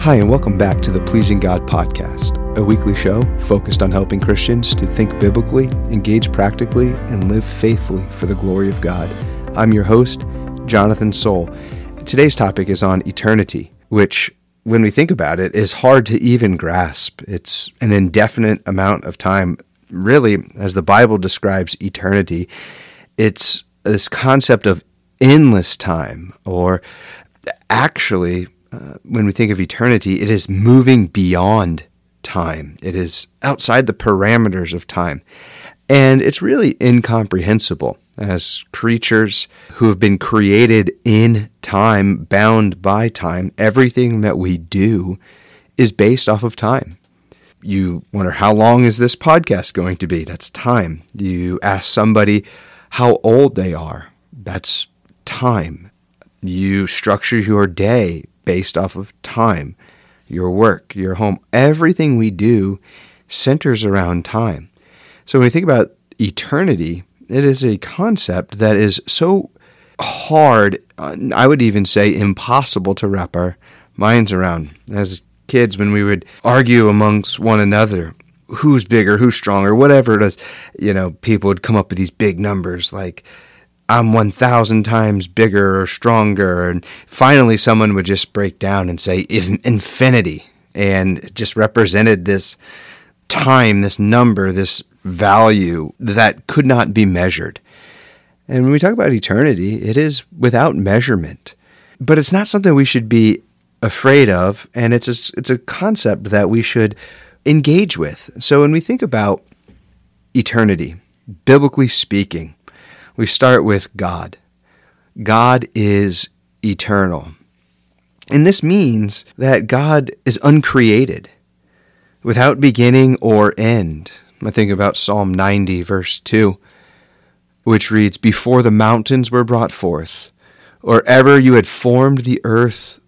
Hi, and welcome back to the Pleasing God Podcast, a weekly show focused on helping Christians to think biblically, engage practically, and live faithfully for the glory of God. I'm your host, Jonathan Soul. Today's topic is on eternity, which, when we think about it, is hard to even grasp. It's an indefinite amount of time. Really, as the Bible describes eternity, it's this concept of endless time, or actually, uh, when we think of eternity, it is moving beyond time. It is outside the parameters of time. And it's really incomprehensible as creatures who have been created in time, bound by time. Everything that we do is based off of time. You wonder, how long is this podcast going to be? That's time. You ask somebody how old they are. That's time. You structure your day based off of time, your work, your home. Everything we do centers around time. So when we think about eternity, it is a concept that is so hard, I would even say impossible to wrap our minds around. As kids, when we would argue amongst one another, who's bigger, who's stronger, whatever it is, you know, people would come up with these big numbers like I'm 1,000 times bigger or stronger. And finally, someone would just break down and say infinity and just represented this time, this number, this value that could not be measured. And when we talk about eternity, it is without measurement. But it's not something we should be afraid of, and it's a, it's a concept that we should engage with. So when we think about eternity, biblically speaking, we start with God. God is eternal. And this means that God is uncreated, without beginning or end. I think about Psalm 90, verse 2, which reads Before the mountains were brought forth, or ever you had formed the earth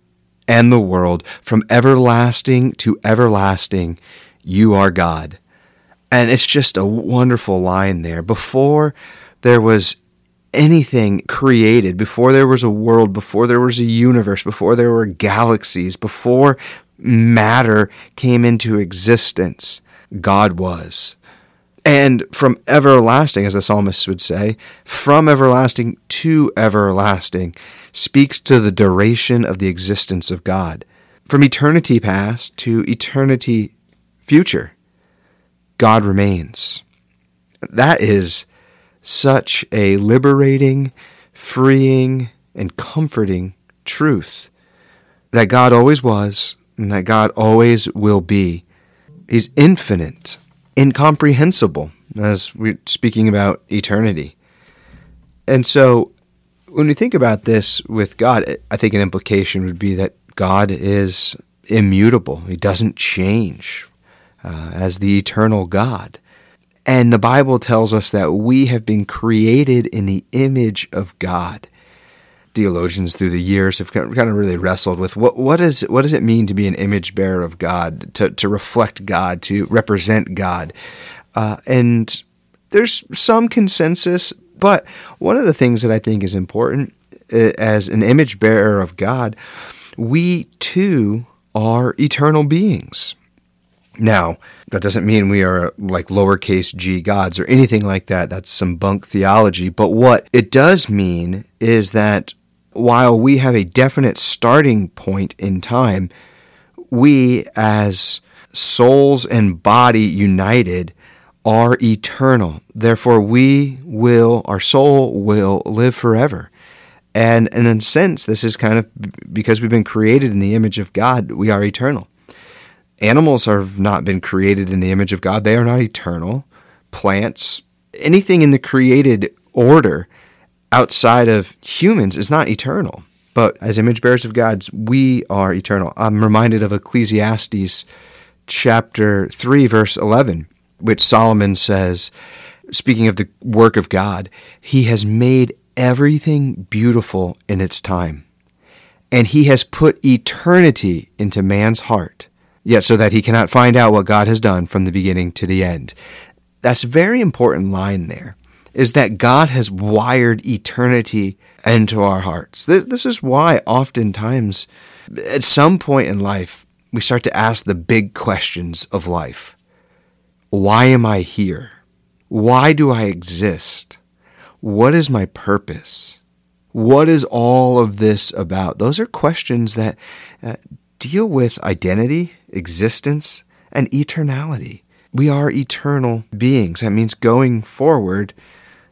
and the world, from everlasting to everlasting, you are God. And it's just a wonderful line there. Before there was anything created, before there was a world, before there was a universe, before there were galaxies, before matter came into existence, God was. And from everlasting, as the psalmist would say, from everlasting to everlasting speaks to the duration of the existence of God. From eternity past to eternity future, God remains. That is such a liberating, freeing, and comforting truth that God always was and that God always will be. He's infinite, incomprehensible, as we're speaking about eternity. And so when we think about this with God, I think an implication would be that God is immutable. He doesn't change uh, as the eternal God. And the Bible tells us that we have been created in the image of God. Theologians through the years have kind of really wrestled with what, what, is, what does it mean to be an image bearer of God, to, to reflect God, to represent God? Uh, and there's some consensus, but one of the things that I think is important uh, as an image bearer of God, we too are eternal beings. Now, that doesn't mean we are like lowercase g gods or anything like that. That's some bunk theology. But what it does mean is that while we have a definite starting point in time, we as souls and body united are eternal. Therefore, we will, our soul will live forever. And, and in a sense, this is kind of because we've been created in the image of God, we are eternal. Animals have not been created in the image of God, they are not eternal. Plants, anything in the created order outside of humans is not eternal. But as image bearers of God, we are eternal. I'm reminded of Ecclesiastes chapter 3, verse 11, which Solomon says, speaking of the work of God, He has made everything beautiful in its time, and He has put eternity into man's heart yet so that he cannot find out what God has done from the beginning to the end. That's a very important line there, is that God has wired eternity into our hearts. This is why oftentimes, at some point in life, we start to ask the big questions of life. Why am I here? Why do I exist? What is my purpose? What is all of this about? Those are questions that uh, deal with identity, existence, and eternality. We are eternal beings. That means going forward,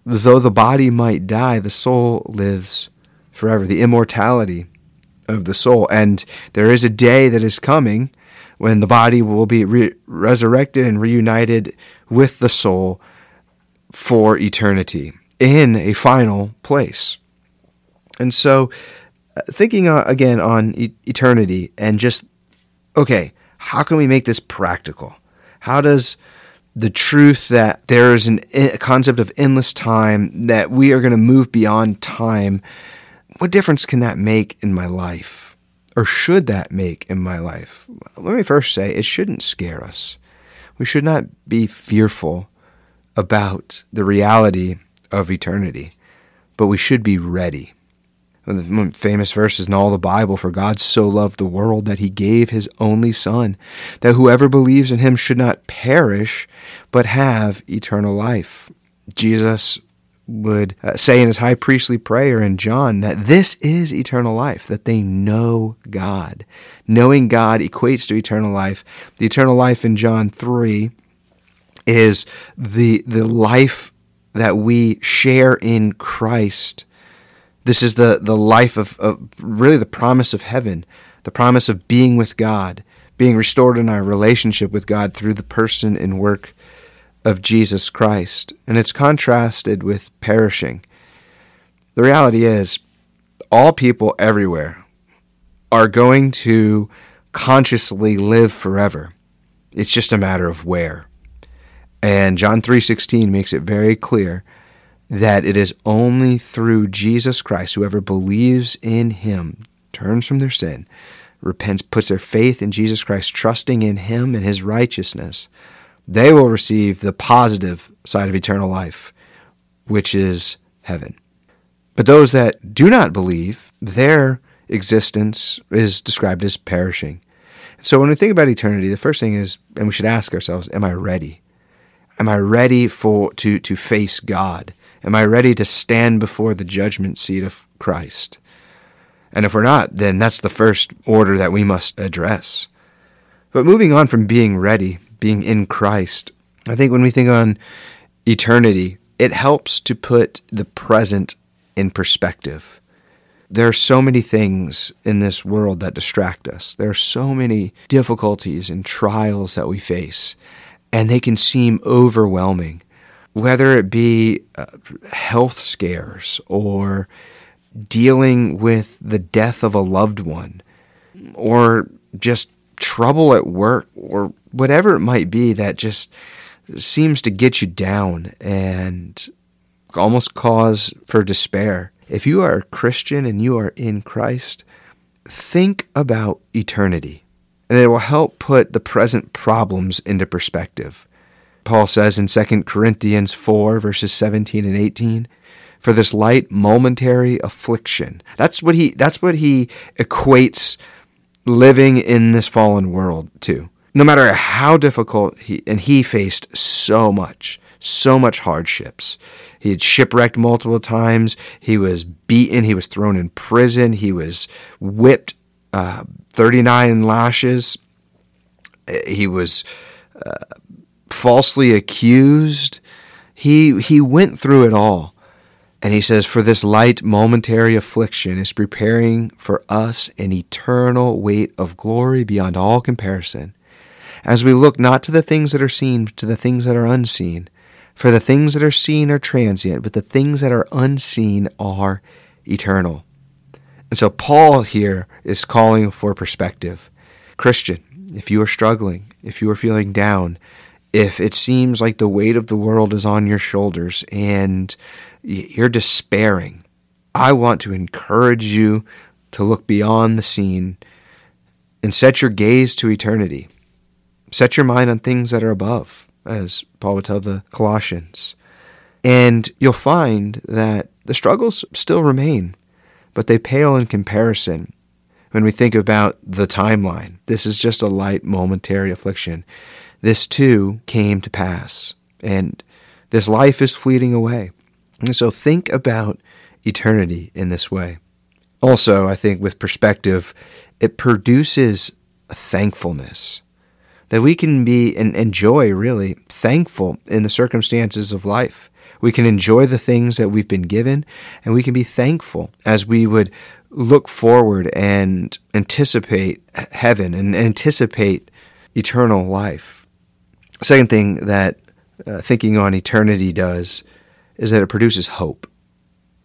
though the body might die, the soul lives forever. The immortality of the soul. And there is a day that is coming when the body will be re- resurrected and reunited with the soul for eternity in a final place. And so, thinking uh, again on e- eternity and just, okay, how can we make this practical? How does the truth that there is an, a concept of endless time, that we are going to move beyond time, what difference can that make in my life? Or should that make in my life? Let me first say it shouldn't scare us. We should not be fearful about the reality of eternity, but we should be ready. The famous verses in all the Bible For God so loved the world that he gave his only Son, that whoever believes in him should not perish, but have eternal life. Jesus would uh, say in his high priestly prayer in John that this is eternal life, that they know God. Knowing God equates to eternal life. The eternal life in John 3 is the, the life that we share in Christ. This is the, the life of, of really the promise of heaven, the promise of being with God, being restored in our relationship with God through the person and work of Jesus Christ, and it's contrasted with perishing. The reality is, all people everywhere are going to consciously live forever. It's just a matter of where. And John 3:16 makes it very clear that it is only through Jesus Christ whoever believes in him, turns from their sin, repents, puts their faith in Jesus Christ, trusting in him and his righteousness, they will receive the positive side of eternal life, which is heaven. But those that do not believe, their existence is described as perishing. So when we think about eternity, the first thing is, and we should ask ourselves, am I ready? Am I ready for to, to face God? Am I ready to stand before the judgment seat of Christ? And if we're not, then that's the first order that we must address. But moving on from being ready, being in Christ. I think when we think on eternity, it helps to put the present in perspective. There are so many things in this world that distract us. There are so many difficulties and trials that we face, and they can seem overwhelming. Whether it be uh, health scares or dealing with the death of a loved one or just trouble at work or whatever it might be that just seems to get you down and almost cause for despair. If you are a Christian and you are in Christ, think about eternity, and it will help put the present problems into perspective. Paul says in 2 Corinthians 4, verses 17 and 18, for this light momentary affliction. That's what he that's what he equates living in this fallen world to. No matter how difficult he and he faced so much so much hardships. He had shipwrecked multiple times. He was beaten. He was thrown in prison. He was whipped uh, 39 lashes. He was uh, falsely accused he he went through it all and he says, For this light momentary affliction is preparing for us an eternal weight of glory beyond all comparison as we look not to the things that are seen, but to the things that are unseen. For the things that are seen are transient, but the things that are unseen are eternal. And so Paul here is calling for perspective. Christian, if you are struggling, if you are feeling down, if it seems like the weight of the world is on your shoulders and you're despairing, I want to encourage you to look beyond the scene and set your gaze to eternity. Set your mind on things that are above, as Paul would tell the Colossians. And you'll find that the struggles still remain, but they pale in comparison when we think about the timeline. This is just a light momentary affliction. This too came to pass, and this life is fleeting away. And so think about eternity in this way. Also, I think with perspective, it produces a thankfulness that we can be and enjoy really thankful in the circumstances of life. We can enjoy the things that we've been given, and we can be thankful as we would look forward and anticipate heaven and anticipate eternal life. Second thing that uh, thinking on eternity does is that it produces hope.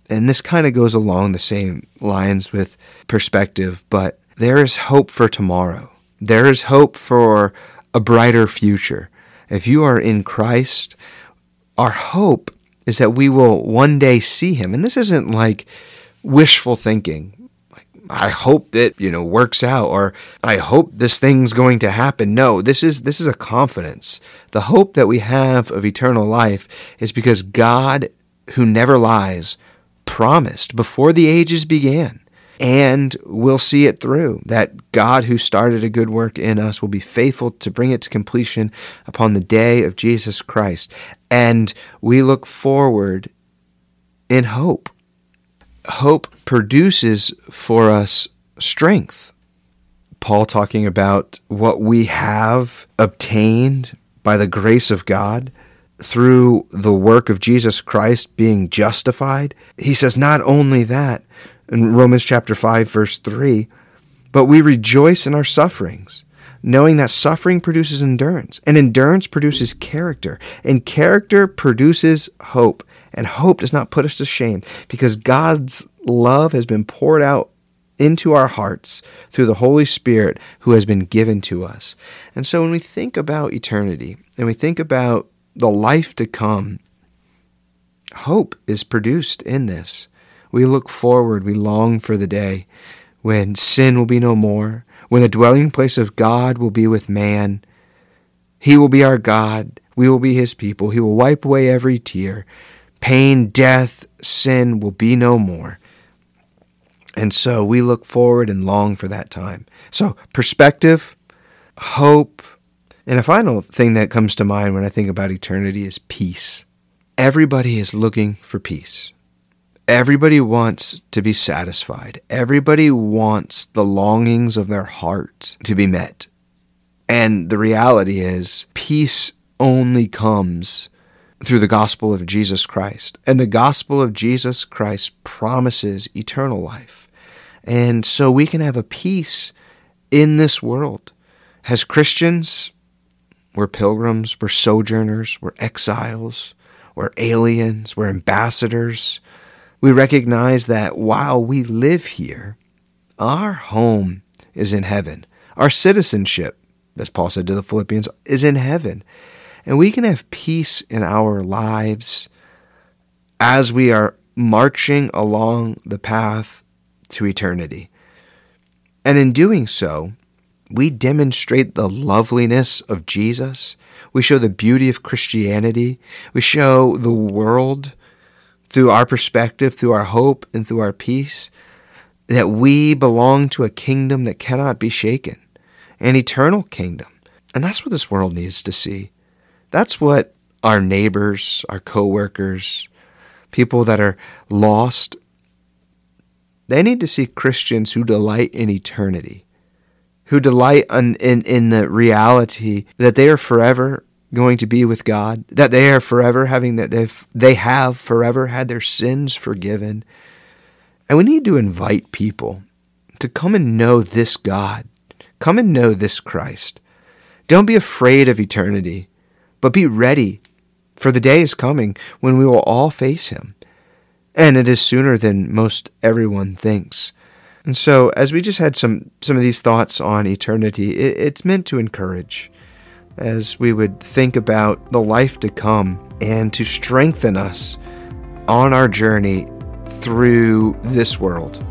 And this kind of goes along the same lines with perspective, but there is hope for tomorrow. There is hope for a brighter future. If you are in Christ, our hope is that we will one day see him. And this isn't like wishful thinking. I hope it, you know, works out or I hope this thing's going to happen. No, this is this is a confidence. The hope that we have of eternal life is because God who never lies promised before the ages began and we'll see it through. That God who started a good work in us will be faithful to bring it to completion upon the day of Jesus Christ. And we look forward in hope. Hope produces for us strength. Paul talking about what we have obtained by the grace of God through the work of Jesus Christ being justified. He says, not only that, in Romans chapter 5 verse 3, but we rejoice in our sufferings, knowing that suffering produces endurance, and endurance produces character, and character produces hope, and hope does not put us to shame, because God's love has been poured out into our hearts through the Holy Spirit who has been given to us. And so when we think about eternity and we think about the life to come, hope is produced in this. We look forward, we long for the day when sin will be no more, when the dwelling place of God will be with man. He will be our God, we will be his people. He will wipe away every tear. Pain, death, sin will be no more. And so we look forward and long for that time. So, perspective, hope, and a final thing that comes to mind when I think about eternity is peace. Everybody is looking for peace. Everybody wants to be satisfied. Everybody wants the longings of their heart to be met. And the reality is, peace only comes through the gospel of Jesus Christ. And the gospel of Jesus Christ promises eternal life. And so we can have a peace in this world. As Christians, we're pilgrims, we're sojourners, we're exiles, we're aliens, we're ambassadors we recognize that while we live here, our home is in heaven. Our citizenship, as Paul said to the Philippians, is in heaven. And we can have peace in our lives as we are marching along the path to eternity. And in doing so, we demonstrate the loveliness of Jesus. We show the beauty of Christianity. We show the world through our perspective, through our hope, and through our peace, that we belong to a kingdom that cannot be shaken, an eternal kingdom. And that's what this world needs to see. That's what our neighbors, our coworkers, people that are lost, they need to see Christians who delight in eternity, who delight in, in, in the reality that they are forever going to be with God, that they are forever having that they've they have forever had their sins forgiven. And we need to invite people to come and know this God. Come and know this Christ. Don't be afraid of eternity, but be ready for the day is coming when we will all face him. And it is sooner than most everyone thinks. And so, as we just had some, some of these thoughts on eternity, it, it's meant to encourage as we would think about the life to come and to strengthen us on our journey through this world.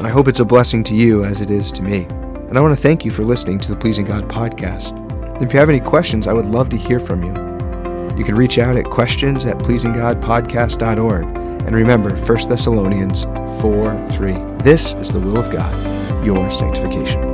I hope it's a blessing to you as it is to me. And I want to thank you for listening to the Pleasing God podcast. If you have any questions, I would love to hear from you. You can reach out at questions at pleasinggodpodcast.org. And remember, 1 Thessalonians 4 3. This is the will of God your sanctification.